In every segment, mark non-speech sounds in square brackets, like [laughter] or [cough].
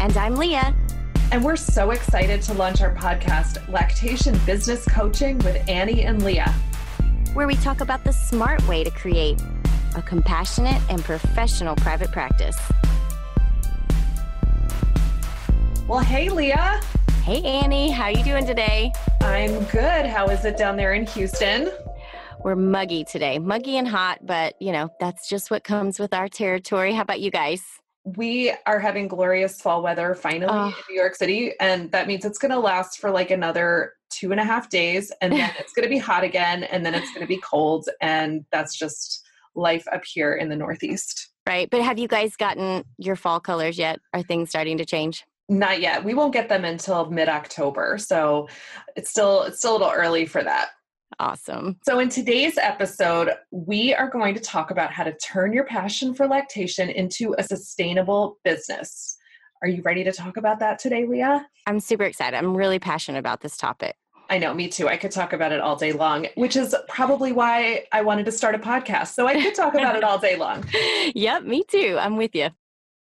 And I'm Leah. And we're so excited to launch our podcast, Lactation Business Coaching with Annie and Leah, where we talk about the smart way to create a compassionate and professional private practice. Well, hey, Leah. Hey, Annie. How you doing today? I'm good. How is it down there in Houston? We're muggy today, muggy and hot, but you know, that's just what comes with our territory. How about you guys? We are having glorious fall weather finally oh. in New York City, and that means it's going to last for like another two and a half days, and then it's going to be [laughs] hot again, and then it's going to be cold, and that's just life up here in the Northeast. Right, but have you guys gotten your fall colors yet? Are things starting to change? Not yet. We won't get them until mid October, so it's still it's still a little early for that. Awesome. So, in today's episode, we are going to talk about how to turn your passion for lactation into a sustainable business. Are you ready to talk about that today, Leah? I'm super excited. I'm really passionate about this topic. I know, me too. I could talk about it all day long, which is probably why I wanted to start a podcast. So I could talk about it all day long. [laughs] Yep, me too. I'm with you.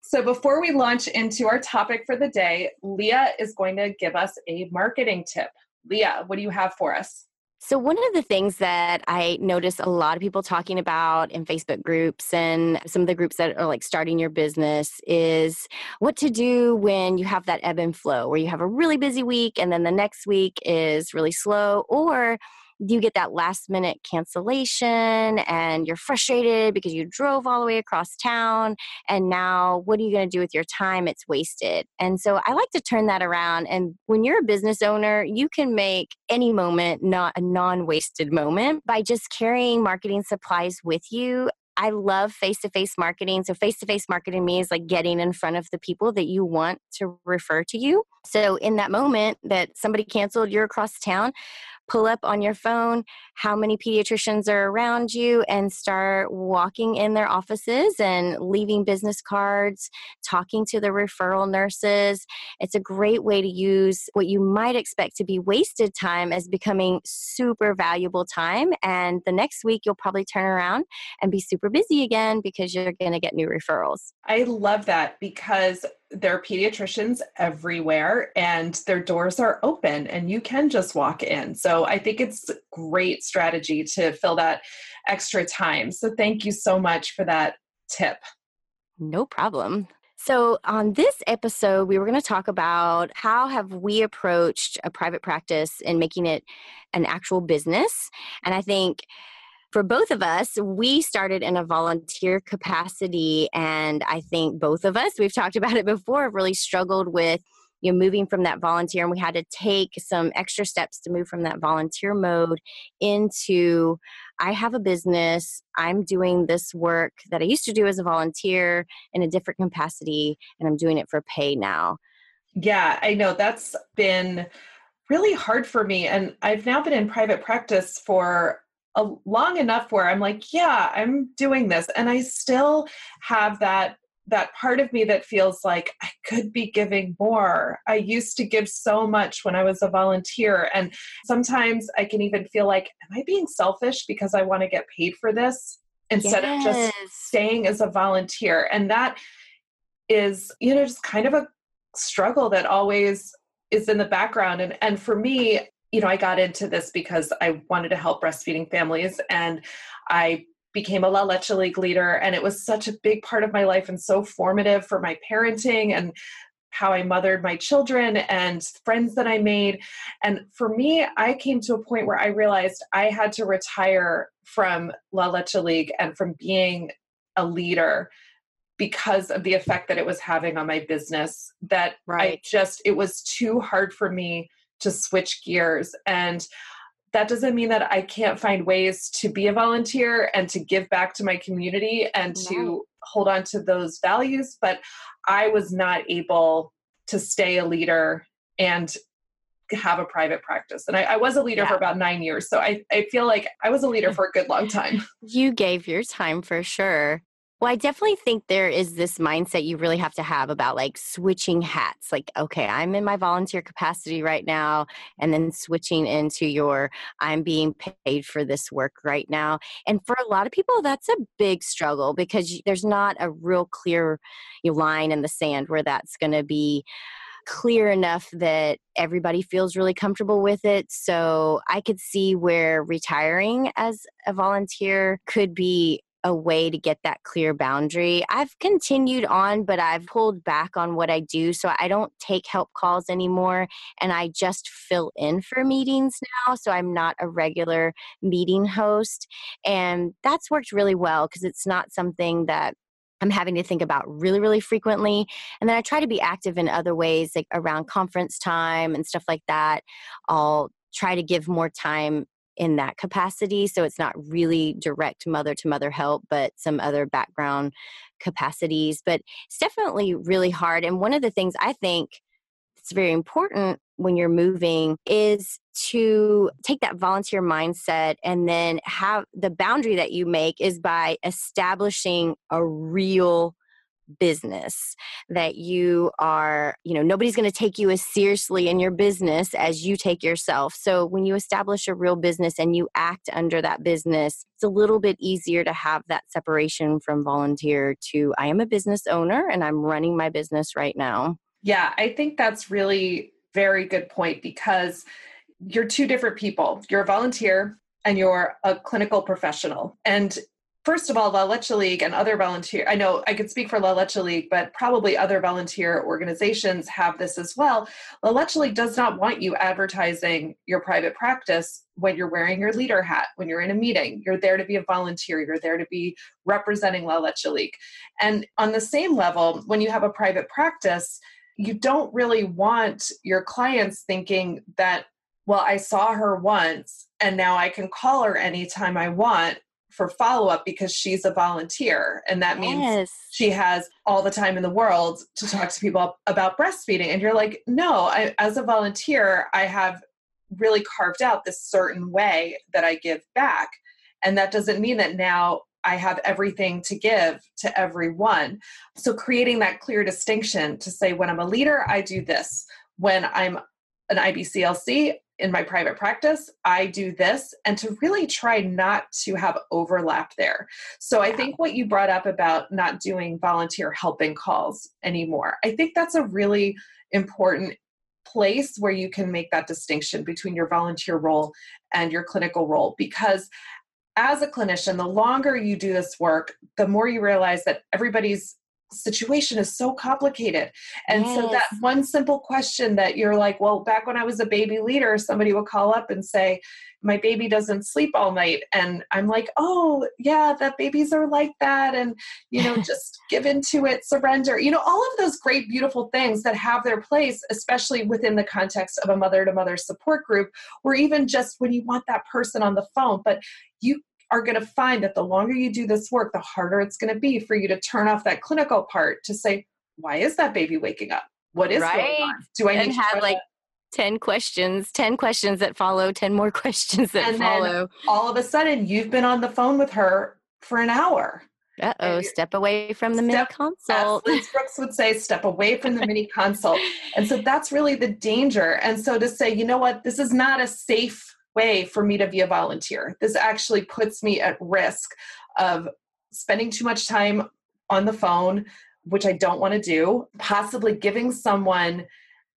So before we launch into our topic for the day, Leah is going to give us a marketing tip. Leah, what do you have for us? So, one of the things that I notice a lot of people talking about in Facebook groups and some of the groups that are like starting your business is what to do when you have that ebb and flow, where you have a really busy week and then the next week is really slow, or you get that last minute cancellation and you're frustrated because you drove all the way across town and now what are you going to do with your time it's wasted and so i like to turn that around and when you're a business owner you can make any moment not a non-wasted moment by just carrying marketing supplies with you I love face to face marketing. So, face to face marketing means like getting in front of the people that you want to refer to you. So, in that moment that somebody canceled, you're across town, pull up on your phone how many pediatricians are around you and start walking in their offices and leaving business cards, talking to the referral nurses. It's a great way to use what you might expect to be wasted time as becoming super valuable time. And the next week, you'll probably turn around and be super busy again because you're going to get new referrals. I love that because there are pediatricians everywhere and their doors are open and you can just walk in. So I think it's a great strategy to fill that extra time. So thank you so much for that tip. No problem. So on this episode we were going to talk about how have we approached a private practice and making it an actual business. And I think for both of us, we started in a volunteer capacity. And I think both of us, we've talked about it before, have really struggled with you know moving from that volunteer and we had to take some extra steps to move from that volunteer mode into i have a business i'm doing this work that i used to do as a volunteer in a different capacity and i'm doing it for pay now yeah i know that's been really hard for me. And I've now been in private practice for a long enough where I'm like, yeah, I'm doing this. And I still have that that part of me that feels like I could be giving more. I used to give so much when I was a volunteer. And sometimes I can even feel like, am I being selfish because I want to get paid for this instead yes. of just staying as a volunteer? And that is, you know, just kind of a struggle that always is in the background. And and for me, you know, I got into this because I wanted to help breastfeeding families and I became a La Leche League leader and it was such a big part of my life and so formative for my parenting and how I mothered my children and friends that I made. And for me, I came to a point where I realized I had to retire from La Leche League and from being a leader because of the effect that it was having on my business that right. I just it was too hard for me to switch gears and that doesn't mean that I can't find ways to be a volunteer and to give back to my community and to hold on to those values but I was not able to stay a leader and have a private practice. And I, I was a leader yeah. for about nine years. So I, I feel like I was a leader for a good long time. You gave your time for sure. Well, I definitely think there is this mindset you really have to have about like switching hats. Like, okay, I'm in my volunteer capacity right now, and then switching into your I'm being paid for this work right now. And for a lot of people, that's a big struggle because there's not a real clear line in the sand where that's going to be clear enough that everybody feels really comfortable with it. So I could see where retiring as a volunteer could be a way to get that clear boundary. I've continued on, but I've pulled back on what I do. So I don't take help calls anymore and I just fill in for meetings now. So I'm not a regular meeting host. And that's worked really well because it's not something that I'm having to think about really, really frequently. And then I try to be active in other ways, like around conference time and stuff like that. I'll try to give more time in that capacity. So it's not really direct mother to mother help, but some other background capacities. But it's definitely really hard. And one of the things I think it's very important when you're moving is to take that volunteer mindset and then have the boundary that you make is by establishing a real business that you are you know nobody's going to take you as seriously in your business as you take yourself. So when you establish a real business and you act under that business it's a little bit easier to have that separation from volunteer to i am a business owner and i'm running my business right now. Yeah i think that's really very good point because you're two different people. You're a volunteer and you're a clinical professional. And first of all, La Leche League and other volunteer, I know I could speak for La Leche League, but probably other volunteer organizations have this as well. La Leche League does not want you advertising your private practice when you're wearing your leader hat, when you're in a meeting. You're there to be a volunteer, you're there to be representing La Leche League. And on the same level, when you have a private practice, you don't really want your clients thinking that well, I saw her once and now I can call her anytime I want for follow up because she's a volunteer. And that means yes. she has all the time in the world to talk to people about breastfeeding. And you're like, no, I, as a volunteer, I have really carved out this certain way that I give back. And that doesn't mean that now I have everything to give to everyone. So creating that clear distinction to say, when I'm a leader, I do this. When I'm an IBCLC, in my private practice, I do this, and to really try not to have overlap there. So I think what you brought up about not doing volunteer helping calls anymore, I think that's a really important place where you can make that distinction between your volunteer role and your clinical role because as a clinician the longer you do this work the more you realize that everybody's situation is so complicated. And yes. so that one simple question that you're like, well, back when I was a baby leader, somebody would call up and say, my baby doesn't sleep all night. And I'm like, oh, yeah, that babies are like that. And, you know, [laughs] just give into it, surrender, you know, all of those great, beautiful things that have their place, especially within the context of a mother to mother support group, or even just when you want that person on the phone. But you are going to find that the longer you do this work, the harder it's going to be for you to turn off that clinical part to say, why is that baby waking up? What is right. going on? Do I need and to have like 10 questions, 10 questions that follow, 10 more [laughs] questions that and follow. all of a sudden, you've been on the phone with her for an hour. Uh oh, step away from the step, mini consult. Liz Brooks would say, step away from the mini consult. And so [laughs] that's really the danger. And so to say, you know what, this is not a safe way for me to be a volunteer. This actually puts me at risk of spending too much time on the phone, which I don't want to do, possibly giving someone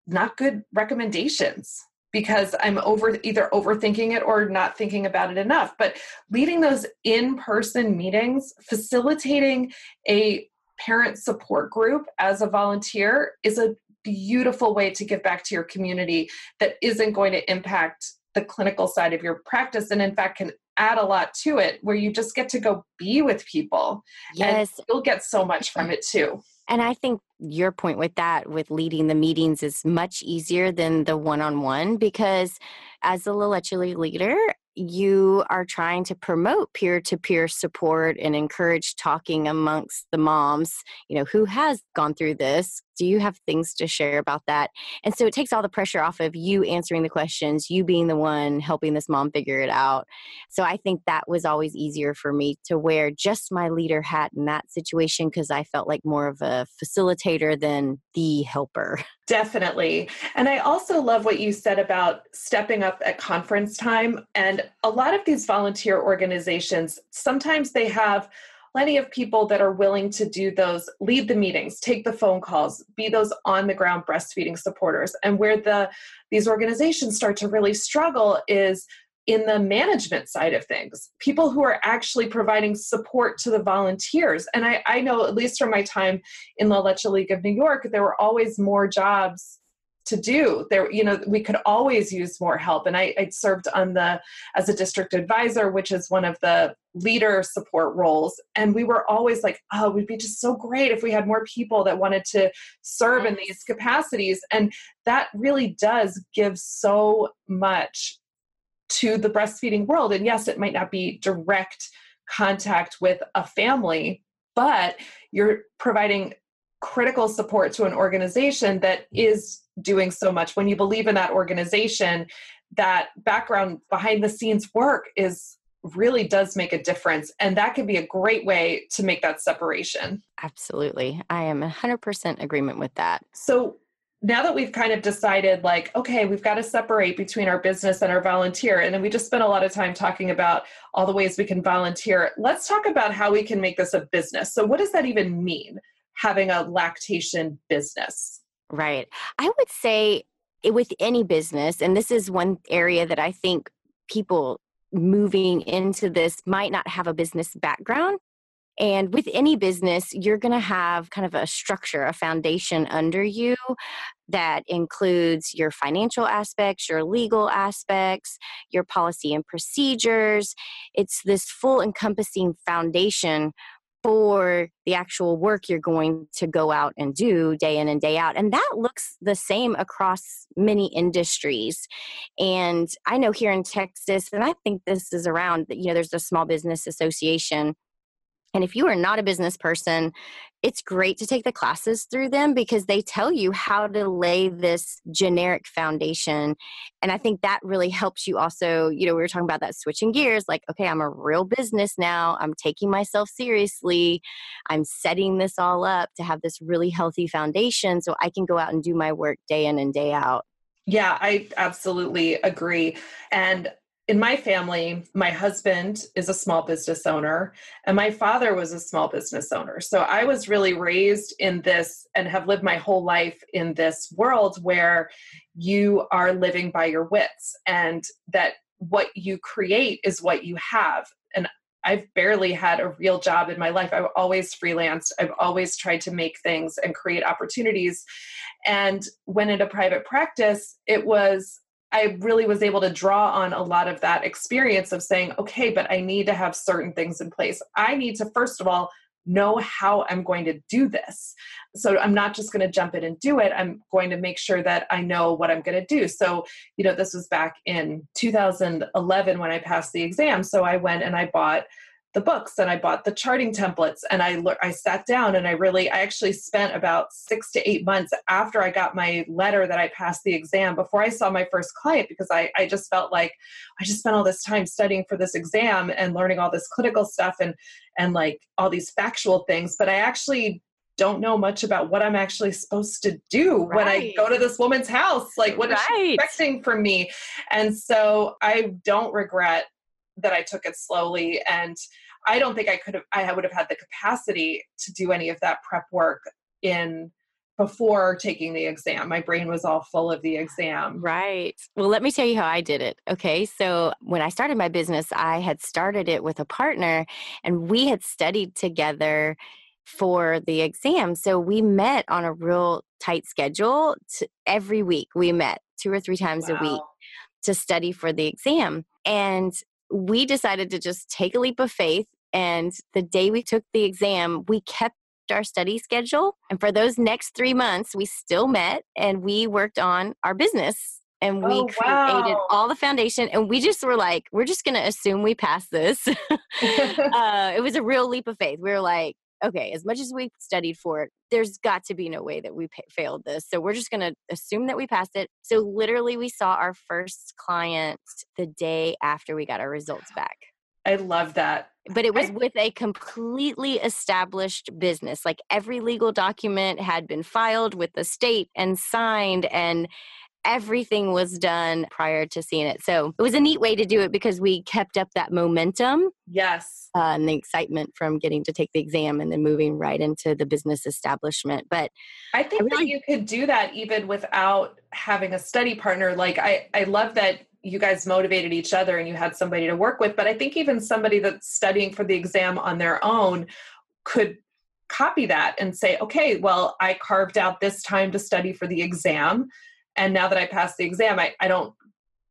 not good recommendations because I'm over either overthinking it or not thinking about it enough. But leading those in person meetings, facilitating a parent support group as a volunteer is a beautiful way to give back to your community that isn't going to impact the clinical side of your practice and in fact can add a lot to it where you just get to go be with people yes. you'll get so much from it too. and I think your point with that, with leading the meetings, is much easier than the one on one because as a La Leche leader, you are trying to promote peer-to-peer support and encourage talking amongst the moms you know who has gone through this do you have things to share about that? And so it takes all the pressure off of you answering the questions you being the one helping this mom figure it out. So i think that was always easier for me to wear just my leader hat in that situation because i felt like more of a facilitator than the helper [laughs] Definitely. And I also love what you said about stepping up at conference time. And a lot of these volunteer organizations, sometimes they have plenty of people that are willing to do those lead the meetings take the phone calls be those on the ground breastfeeding supporters and where the these organizations start to really struggle is in the management side of things, people who are actually providing support to the volunteers. And I, I know, at least from my time in La Leche League of New York, there were always more jobs to do. There you know we could always use more help. And I, I, served on the as a district advisor which is one of the leader support roles. And we were always like oh it would be just so great if we had more people that wanted to serve in these capacities. And that really does give so much to the breastfeeding world. And yes, it might not be direct contact with a family, but you're providing critical support to an organization that is doing so much. When you believe in that organization, that background behind the scenes work is really does make a difference and that can be a great way to make that separation absolutely i am 100% agreement with that so now that we've kind of decided like okay we've got to separate between our business and our volunteer and then we just spent a lot of time talking about all the ways we can volunteer let's talk about how we can make this a business. So what does that even mean having a lactation business? Right. I would say eh, with any business and this is one area that i think people moving into this might not have a business background and with any business, you're going to have kind of a structure, a foundation under you that includes your financial aspects, your legal aspects, your policy and procedures. It's this full encompassing foundation for the actual work you're going to go out and do day in and day out. And that looks the same across many industries. And I know here in Texas, and I think this is around, you know, there's a small business association and if you are not a business person, it's great to take the classes through them because they tell you how to lay this generic foundation. And I think that really helps you also, you know, we were talking about that switching gears like, okay, I'm a real business now. I'm taking myself seriously. I'm setting this all up to have this really healthy foundation so I can go out and do my work day in and day out. Yeah, I absolutely agree. And in my family, my husband is a small business owner and my father was a small business owner. So I was really raised in this and have lived my whole life in this world where you are living by your wits and that what you create is what you have. And I've barely had a real job in my life. I've always freelanced. I've always tried to make things and create opportunities. And when in a private practice, it was I really was able to draw on a lot of that experience of saying, okay, but I need to have certain things in place. I need to, first of all, know how I'm going to do this. So I'm not just going to jump in and do it. I'm going to make sure that I know what I'm going to do. So, you know, this was back in 2011 when I passed the exam. So I went and I bought the books and I bought the charting templates and I I sat down and I really I actually spent about 6 to 8 months after I got my letter that I passed the exam before I saw my first client because I I just felt like I just spent all this time studying for this exam and learning all this clinical stuff and and like all these factual things but I actually don't know much about what I'm actually supposed to do right. when I go to this woman's house. Like, what right. is she expecting from me? And so I don't regret that I took it slowly. And I don't think I could have, I would have had the capacity to do any of that prep work in before taking the exam. My brain was all full of the exam. Right. Well, let me tell you how I did it. Okay. So, when I started my business, I had started it with a partner and we had studied together for the exam. So, we met on a real tight schedule to, every week. We met two or three times wow. a week to study for the exam. And we decided to just take a leap of faith. And the day we took the exam, we kept our study schedule. And for those next three months, we still met and we worked on our business and we oh, created all the foundation and we just were like we're just going to assume we pass this [laughs] [laughs] uh, it was a real leap of faith we were like okay, as much as we studied for it, there's got to be no way that we failed this. So we're just going to assume that we passed it. So literally, we saw our first client the day after we got our results back. I love that. But it was I, with a completely established business. Like every legal document had been filed with the state and signed, and everything was done prior to seeing it. So it was a neat way to do it because we kept up that momentum. Yes. Uh, and the excitement from getting to take the exam and then moving right into the business establishment. But I think I really, that you could do that even without having a study partner. Like I, I love that you guys motivated each other and you had somebody to work with. But I think even somebody that's studying for the exam on their own could copy that and say, okay, well, I carved out this time to study for the exam and now that I passed the exam, I, I don't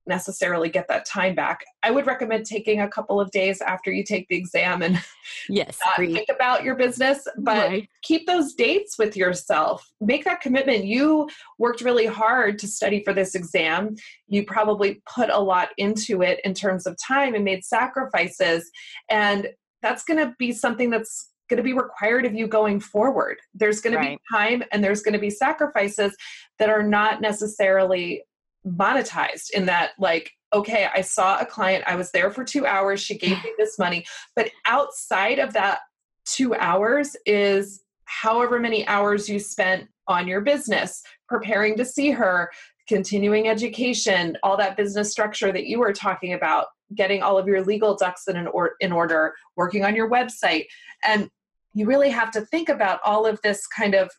necessarily get that time back. I would recommend taking a couple of days after you take the exam and yes, think about your business, but right. keep those dates with yourself. Make that commitment. You worked really hard to study for this exam. You probably put a lot into it in terms of time and made sacrifices. And that's going to be something that's going to be required of you going forward. There's going right. to be time and there's going to be sacrifices that are not necessarily monetized in that, like, okay, I saw a client, I was there for two hours, she gave me [sighs] this money. But outside of that two hours is however many hours you spent on your business, preparing to see her, continuing education, all that business structure that you were talking about, getting all of your legal ducks in, an or- in order, working on your website. And you really have to think about all of this kind of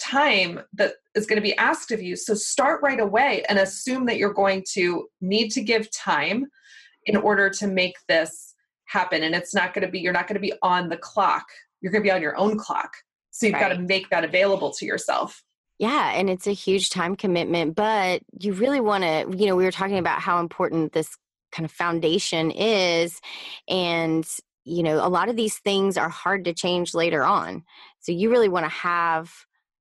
time that is going to be asked of you. So start right away and assume that you're going to need to give time in order to make this happen. And it's not going to be, you're not going to be on the clock. You're going to be on your own clock. So you've right. got to make that available to yourself. Yeah, and it's a huge time commitment, but you really want to, you know, we were talking about how important this kind of foundation is and you know, a lot of these things are hard to change later on. So you really want to have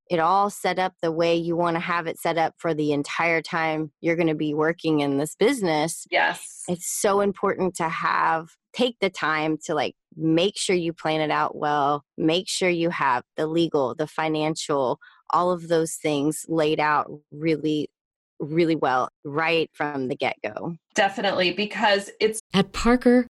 it all set up the way you want to have it set up for the entire time you're going to be working in this business. Yes. It's so important to have take the time to like make sure you plan it out well, make sure you have the legal, the financial, all of those things laid out really really well right from the get go. Definitely, because it's. At Parker,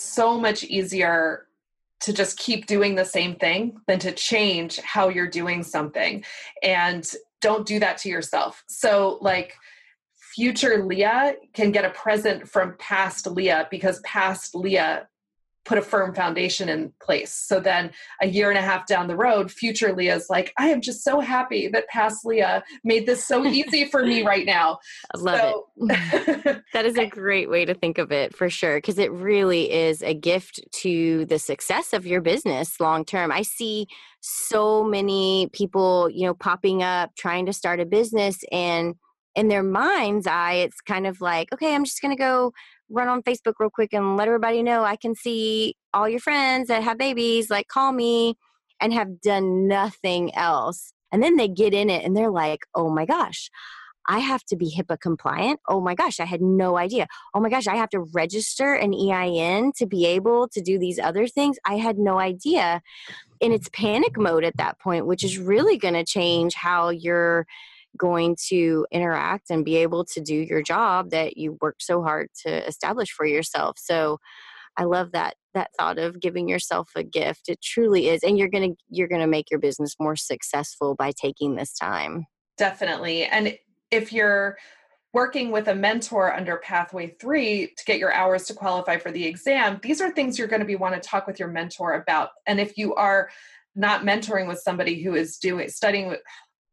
so much easier to just keep doing the same thing than to change how you're doing something. And don't do that to yourself. So like future leah can get a present from past leah because past leah put a firm foundation in place. So then a year and a half down the road, future Leah's like, I am just so happy that past Leah made this so [laughs] easy for me right now. I love so- it. [laughs] that is a great way to think of it for sure. Because it really is a gift to the success of your business long term. I see so many people, you know, popping up trying to start a business and in their mind's eye, it's kind of like, okay, I'm just going to go run on Facebook real quick and let everybody know I can see all your friends that have babies, like call me, and have done nothing else. And then they get in it and they're like, oh my gosh, I have to be HIPAA compliant. Oh my gosh, I had no idea. Oh my gosh, I have to register an EIN to be able to do these other things. I had no idea. And it's panic mode at that point, which is really going to change how you're going to interact and be able to do your job that you worked so hard to establish for yourself. So I love that that thought of giving yourself a gift. It truly is and you're going to you're going to make your business more successful by taking this time. Definitely. And if you're working with a mentor under pathway 3 to get your hours to qualify for the exam, these are things you're going to be want to talk with your mentor about. And if you are not mentoring with somebody who is doing studying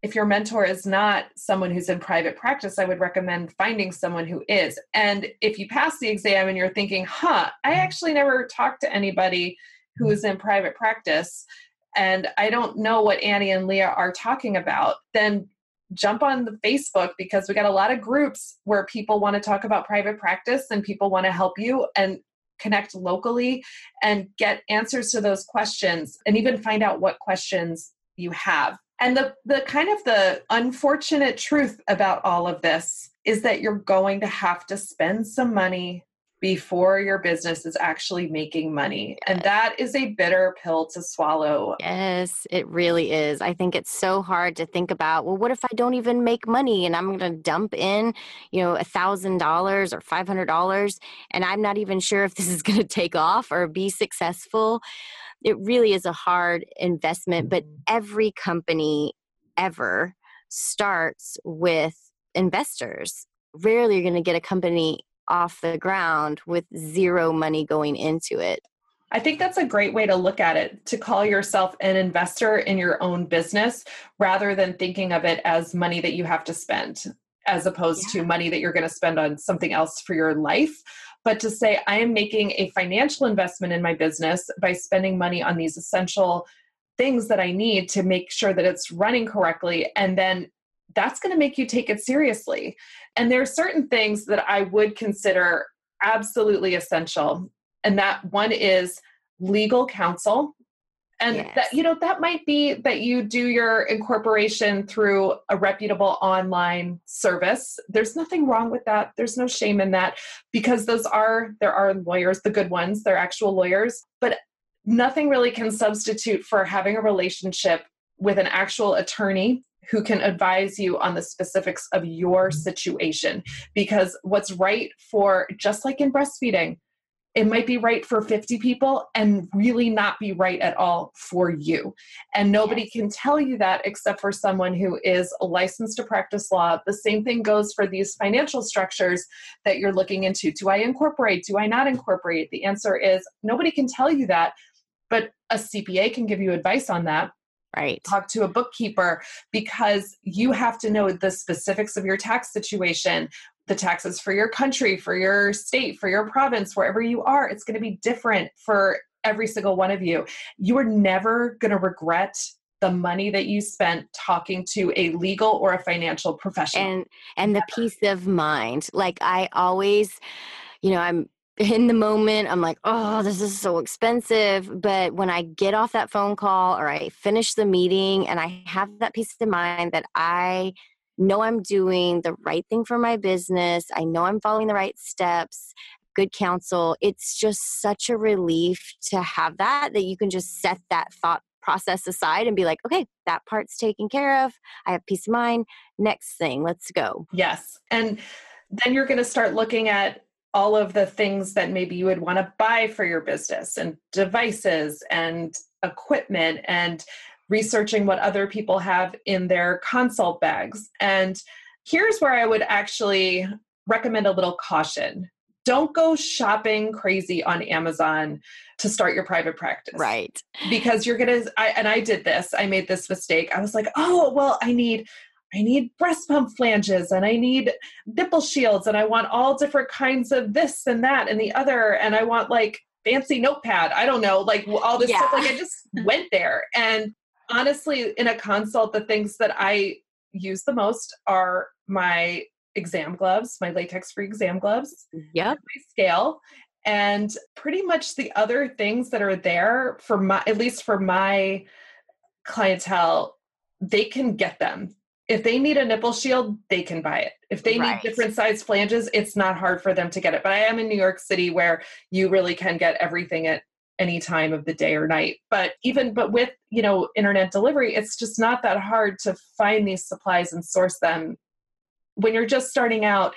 if your mentor is not someone who's in private practice, I would recommend finding someone who is. And if you pass the exam and you're thinking, huh, I actually never talked to anybody who is in private practice, and I don't know what Annie and Leah are talking about, then jump on the Facebook because we got a lot of groups where people want to talk about private practice and people want to help you and connect locally and get answers to those questions and even find out what questions you have and the the kind of the unfortunate truth about all of this is that you're going to have to spend some money before your business is actually making money. And that is a bitter pill to swallow. Yes, it really is. I think it's so hard to think about, well, what if I don't even make money and I'm going to dump in, you know, a $1,000 or $500 and I'm not even sure if this is going [laughs] to take off or be successful it really is a hard investment, but every company ever starts with investors. Rarely you're going to get a company off the ground with zero money going into it. I think that's a great way to look at it to call yourself an investor in your own business rather than thinking of it as money that you have to spend as opposed yeah. to money that you're going to spend on something else for your life but to say I am making a financial investment in my business by spending money on these essential things that I need to make sure that it's running correctly. And then that's going to make you take it seriously. And there are certain things that I would consider absolutely essential. And that one is legal counsel and yes. that you know that might be that you do your incorporation through a reputable online service. There's nothing wrong with that. There's no shame in that because those are there are lawyers the good ones they're actual lawyers. But nothing really can substitute for having a relationship with an actual attorney who can advise you on the specifics of your situation. Because what's right for just like in breastfeeding it might be right for 50 people and really not be right at all for you. And nobody yes. can tell you that except for someone who is licensed to practice law. The same thing goes for these financial structures that you're looking into. Do I incorporate? Do I not incorporate? The answer is nobody can tell you that, but a CPA can give you advice on that. Right. Talk to a bookkeeper because you have to know the specifics of your tax situation the taxes for your country, for your state, for your province, wherever you are. It's going to be different for every single one of you. You are never going to regret the money that you spent talking to a legal or a financial professional. And and the peace of mind. Like I always, you know, I'm [laughs] in the moment, I'm like, oh, this is so expensive. But when I get off that phone call or I finish the meeting and I have that peace of mind that I know I'm doing the right thing for my business, I know I'm following the right steps, good counsel, it's just such a relief to have that, that you can just set that thought process aside and be like, okay, that part's taken care of. I have peace of mind. Next thing, let's go. Yes. And then you're going to start looking at all of the things that maybe you would want to buy for your business and devices and equipment and researching what other people have in their consult bags. And here's where I would actually recommend a little caution. Don't go shopping crazy on Amazon to start your private practice. Right. Because you're going to, and I did this, I made this mistake. I was like, oh, well, I need I need breast pump flanges and I need nipple shields and I want all different kinds of this and that and the other and I want like fancy notepad. I don't know, like all this yeah. stuff. Like I just went there. And honestly, in a consult, the things that I use the most are my exam gloves, my latex free exam gloves. yeah, My scale. And pretty much the other things that are there for my at least for my clientele, they can get them if they need a nipple shield, they can buy it. If they right. need different size flanges, it's not hard for them to get it. But I am in New York City where you really can get everything at any time of the day or night. But even but with, you know, internet delivery, it's just not that hard to find these supplies and source them. When you're just starting out,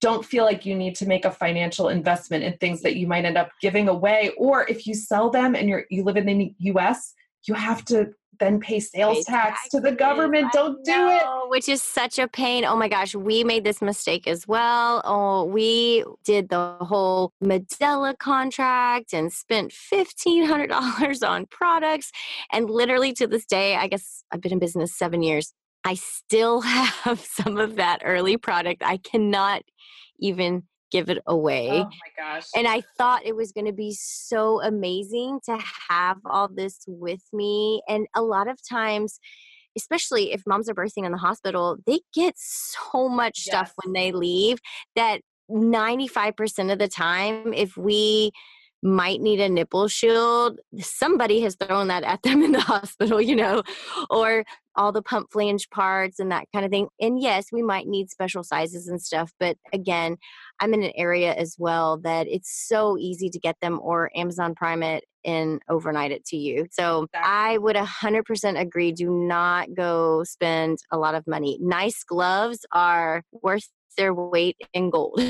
don't feel like you need to make a financial investment in things that you might end up giving away or if you sell them and you're you live in the US, you have to then pay sales pay tax to the government. I Don't know, do it. Which is such a pain. Oh my gosh, we made this mistake as well. Oh, we did the whole Medela contract and spent $1,500 on products. And literally to this day, I guess I've been in business seven years. I still [laughs] have some of that early product. I cannot even give it oh away. Oh my gosh. And I thought it was going to be so amazing to have all this with me. And a lot of times, especially if moms are birthing in the hospital, they get so much yes. stuff when they leave that 95% of the time, if we might need a nipple shield, somebody has thrown that at them in the [laughs] hospital, you know, or all the pump flange parts and that kind of thing. And yes, we might need special sizes and stuff, but again, I'm in an area as well that it's so easy to get them or Amazon Prime it and overnight it to you. So exactly. I would 100% agree do not go spend a lot of money. Nice gloves are worth their weight in gold.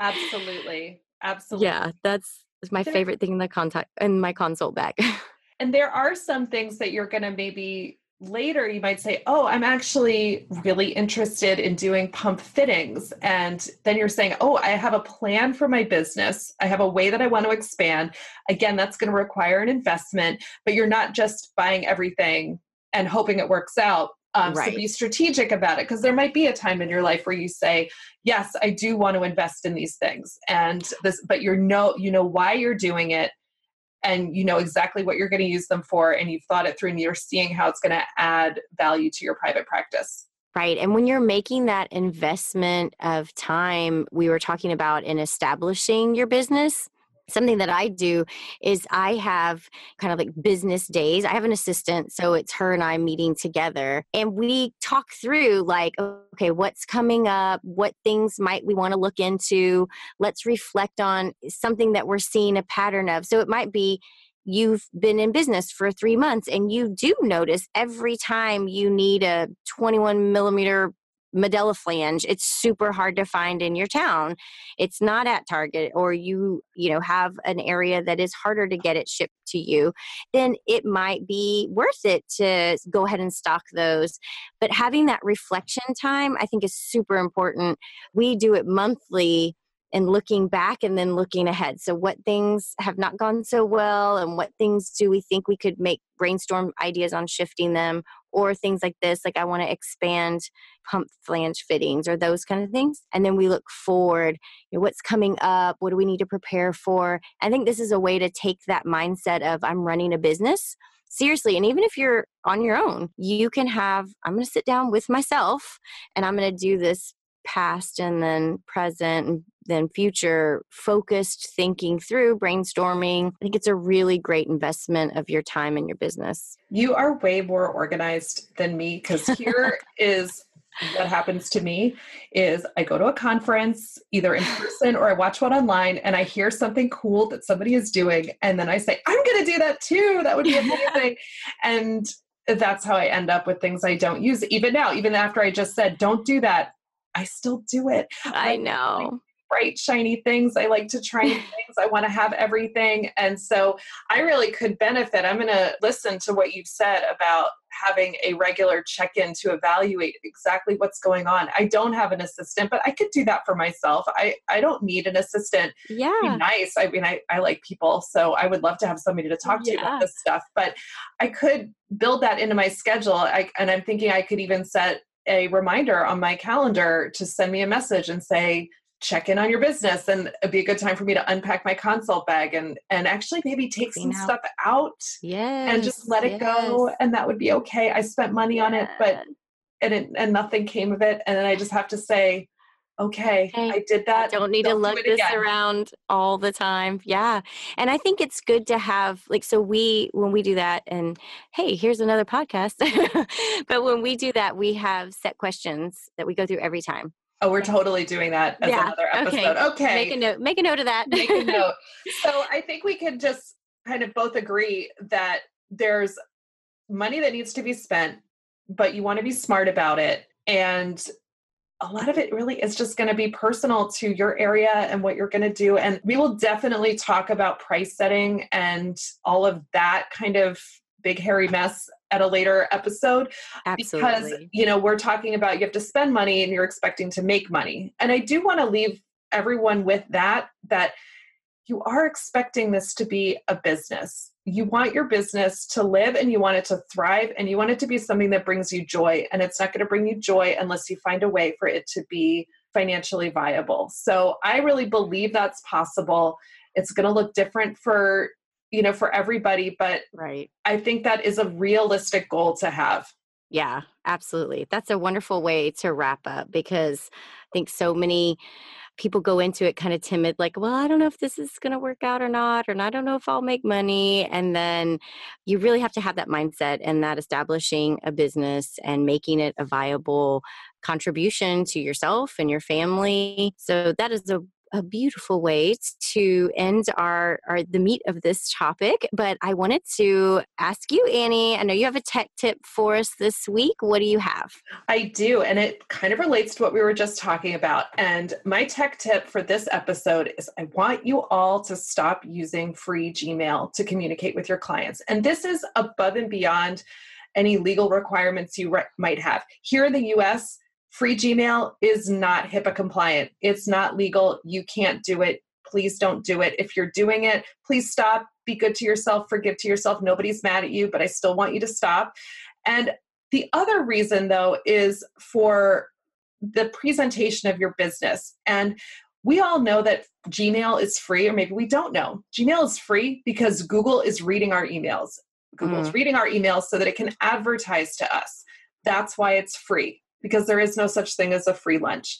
Absolutely. [laughs] Absolutely. Yeah, that's is my favorite thing in the contact in my consult bag. [laughs] and there are some things that you're going to maybe later you might say, "Oh, I'm actually really interested in doing pump fittings." And then you're saying, "Oh, I have a plan for my business. I have a way that I want to expand." Again, that's going to require an investment, but you're not just buying everything and hoping it works out. Um, right. So be strategic about it because there might be a time in your life where you say, "Yes, I do want to invest in these things," and this, but you're no, you know why you're doing it, and you know exactly what you're going to use them for, and you've thought it through, and you're seeing how it's going to add value to your private practice. Right. And when you're making that investment of time, we were talking about in establishing your business, something that I do is I have kind of like business days. I have an assistant, so it's her and I meeting together and we talk through like okay, what's coming up, what things might we want to look into. Let's reflect on something that we're seeing a pattern of. So it might be you've been in business for three months and you do notice every time you need a 21 millimeter Medela flange it's super hard to find in your town. It's not at target or you you know have an area that is harder to get it shipped to you then it might be worth it to go ahead and stock those. But having that reflection time i think is super important. We do it monthly and looking back and then looking ahead. So, what things have not gone so well, and what things do we think we could make brainstorm ideas on shifting them, or things like this, like I want to expand pump flange fittings or those kind of things. And then we look forward, you know, what's coming up, what do we need to prepare for? I think this is a way to take that mindset of I'm running a business seriously and even if you're on your own you can have i'm going to sit down with myself and i'm going to do this past and then present and then future focused thinking through brainstorming. I think it's a really great investment of your time and your business. You are way more organized than me because [laughs] here is what happens to me is I go to a conference either in person or I watch one online and I hear something cool that somebody is doing and then I say I'm going to do that too that would be [laughs] amazing and that's how I end up with things I don't use even now even after I just said don't do that I still do it. I know bright shiny things. I like to try [laughs] things. I want to have everything. And so i really could benefit. I'm going to listen to what you've said about having a regular check-in to evaluate exactly what's going on. I don't have an assistant but i could do that for myself. I i don't need an assistant yeah. nice. I mean I, I like people so i would love to have somebody to talk to yeah. about this stuff. But i could build that into my schedule. I, and i'm thinking i could even set a reminder on my calendar to send me a message and say check in on your business and it'd be a good time for me to unpack my consult bag and and actually maybe take Clean some out. stuff out yes, and just let it yes. go and that would be okay i spent money yeah. on it but and it, and nothing came of it and then i just have to say okay, okay. i did that I don't need don't to lug this again. around all the time yeah and i think it's good to have like so we when we do that and hey here's another podcast [laughs] but when we do that we have set questions that we go through every time Oh, we're totally doing that as yeah. another episode. Okay. okay. Make a note. Make a note of that. Make a note. [laughs] So I think we could just kind of both agree that there's money that needs to be spent, but you want to be smart about it. And a lot of it really is just going to be personal to your area and what you're going to do. And we will definitely talk about price setting and all of that kind of big hairy mess at a later episode Absolutely. because you know we're talking about you have to spend money and you're expecting to make money. And i do want to leave everyone with that that you are expecting this to be a business. You want your business to live and you want it to thrive and you want it to be something that brings you joy and it's not going to bring you joy unless you find a way for it to be financially viable. So i really believe that's possible. It's going to look different for you know for everybody but right. I think that is a realistic goal to have. Yeah absolutely. That's a wonderful way to wrap up because i think so many people go into it kind of timid like well i don't know if this is going to work out or not or i don't know if i'll make money and then you really have to have that mindset and that establishing a business and making it a viable contribution to yourself and your family. So that is a a beautiful way to end our, our the meat of this topic. But I wanted to ask you, Annie. I know you have a tech tip for us this week. What do you have? I do, and it kind of relates to what we were just talking about. And my tech tip for this episode is I want you all to stop using free Gmail to communicate with your clients. And this is above and beyond any legal requirements you re- might have. Here in the US, Free Gmail is not HIPAA compliant. It's not legal. You can't do it. Please don't do it. If you're doing it, please stop. Be good to yourself, forgive to yourself. Nobody's mad at you, but I still want you to stop. And the other reason, though, is for the presentation of your business. And we all know that Gmail is free, or maybe we don't know. Gmail is free because Google is reading our emails. Google's mm. reading our emails so that it can advertise to us. That's why it's free because there is no such thing as a free lunch.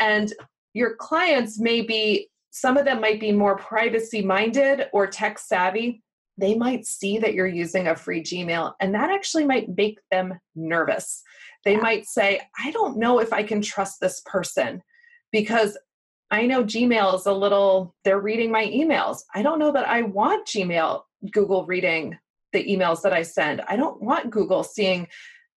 And your clients may be, some of them might be more privacy minded or tech savvy. They might see that you're using a free Gmail, and that actually might make them nervous. They yeah. might say, I don't know if I can trust this person because I know Gmail is a little, they're reading my emails. I don't know that I want Gmail, Google reading the emails that I send. I don't want Google seeing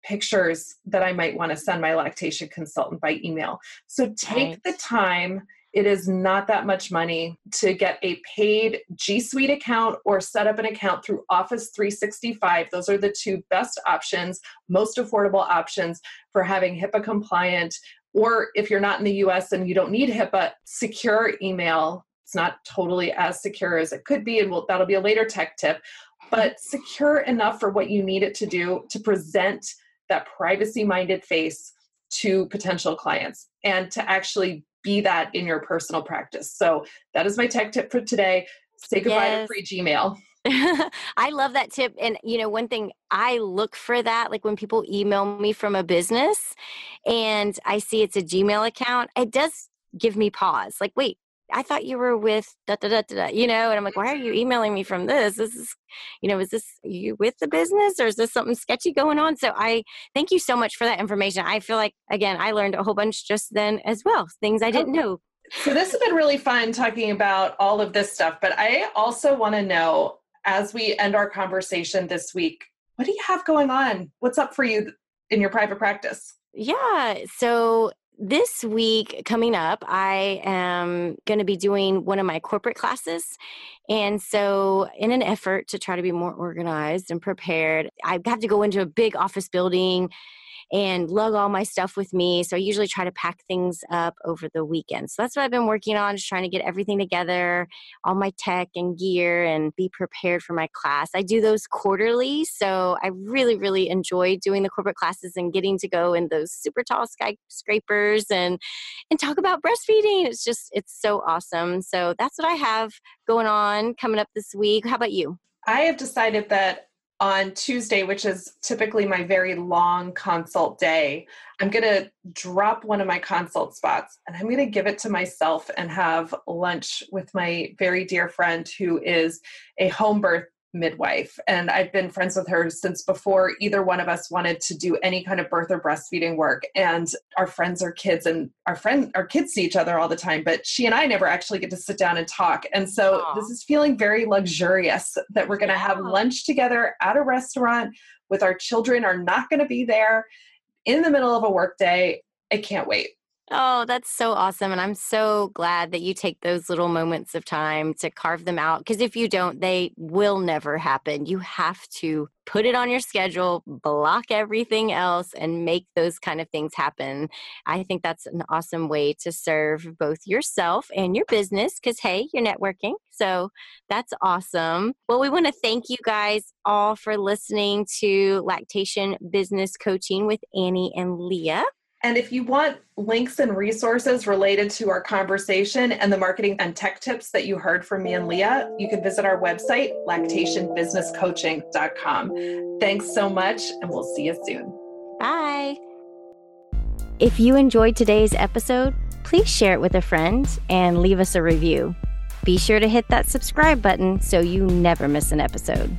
pictures that I might want to send my lactation consultant by email. So take right. the time. It is not that much money to get a paid G Suite account or set up an account through Office 365. Those are the two best options, most affordable options for having HIPAA compliant. Or if you're not in the US and you don't need HIPAA, secure email. It's not totally as secure as it could be, and we'll, that'll be a later tech tip, but secure enough for what you need it to do to present that privacy minded face to potential clients and to actually be that in your personal practice. So that is my tech tip for today. Say goodbye yes. to free Gmail. [laughs] I love that tip. And, you know, one thing I look for that, like when people email me from a business and I see it's a Gmail account, it does give me pause. Like, wait, I thought you were with da da da da, you know, and I'm like, why are you emailing me from this? This is, you know, is this you with the business or is this something sketchy going on? So I thank you so much for that information. I feel like, again, I learned a whole bunch just then as well, things I oh, didn't know. So this has been really fun talking about all of this stuff, but I also want to know as we end our conversation this week, what do you have going on? What's up for you in your private practice? Yeah. So this week coming up, I am going to be doing one of my corporate classes. And so, in an effort to try to be more organized and prepared, I have to go into a big office building and lug all my stuff with me. So I usually try to pack things up over the weekend. So that's what I've been working on, just trying to get everything together, all my tech and gear, and be prepared for my class. I do those quarterly. So I really, really enjoy doing the corporate classes and getting to go in those super tall skyscrapers and and talk about breastfeeding. It's just it's so awesome. So that's what I have going on coming up this week. How about you? I have decided that on Tuesday, which is typically my very long consult day, I'm going to drop one of my consult spots and I'm going to give it to myself and have lunch with my very dear friend who is a home birth midwife and i've been friends with her since before either one of us wanted to do any kind of birth or breastfeeding work and our friends are kids and our friends our kids see each other all the time but she and i never actually get to sit down and talk and so Aww. this is feeling very luxurious that we're going to yeah. have lunch together at a restaurant with our children are not going to be there in the middle of a workday i can't wait Oh, that's so awesome. And I'm so glad that you take those little moments of time to carve them out. Because if you don't, they will never happen. You have to put it on your schedule, block everything else, and make those kind of things happen. I think that's an awesome way to serve both yourself and your business because, hey, you're networking. So that's awesome. Well, we want to thank you guys all for listening to Lactation Business Coaching with Annie and Leah. And if you want links and resources related to our conversation and the marketing and tech tips that you heard from me and Leah, you can visit our website, lactationbusinesscoaching.com. Thanks so much, and we'll see you soon. Bye. If you enjoyed today's episode, please share it with a friend and leave us a review. Be sure to hit that subscribe button so you never miss an episode.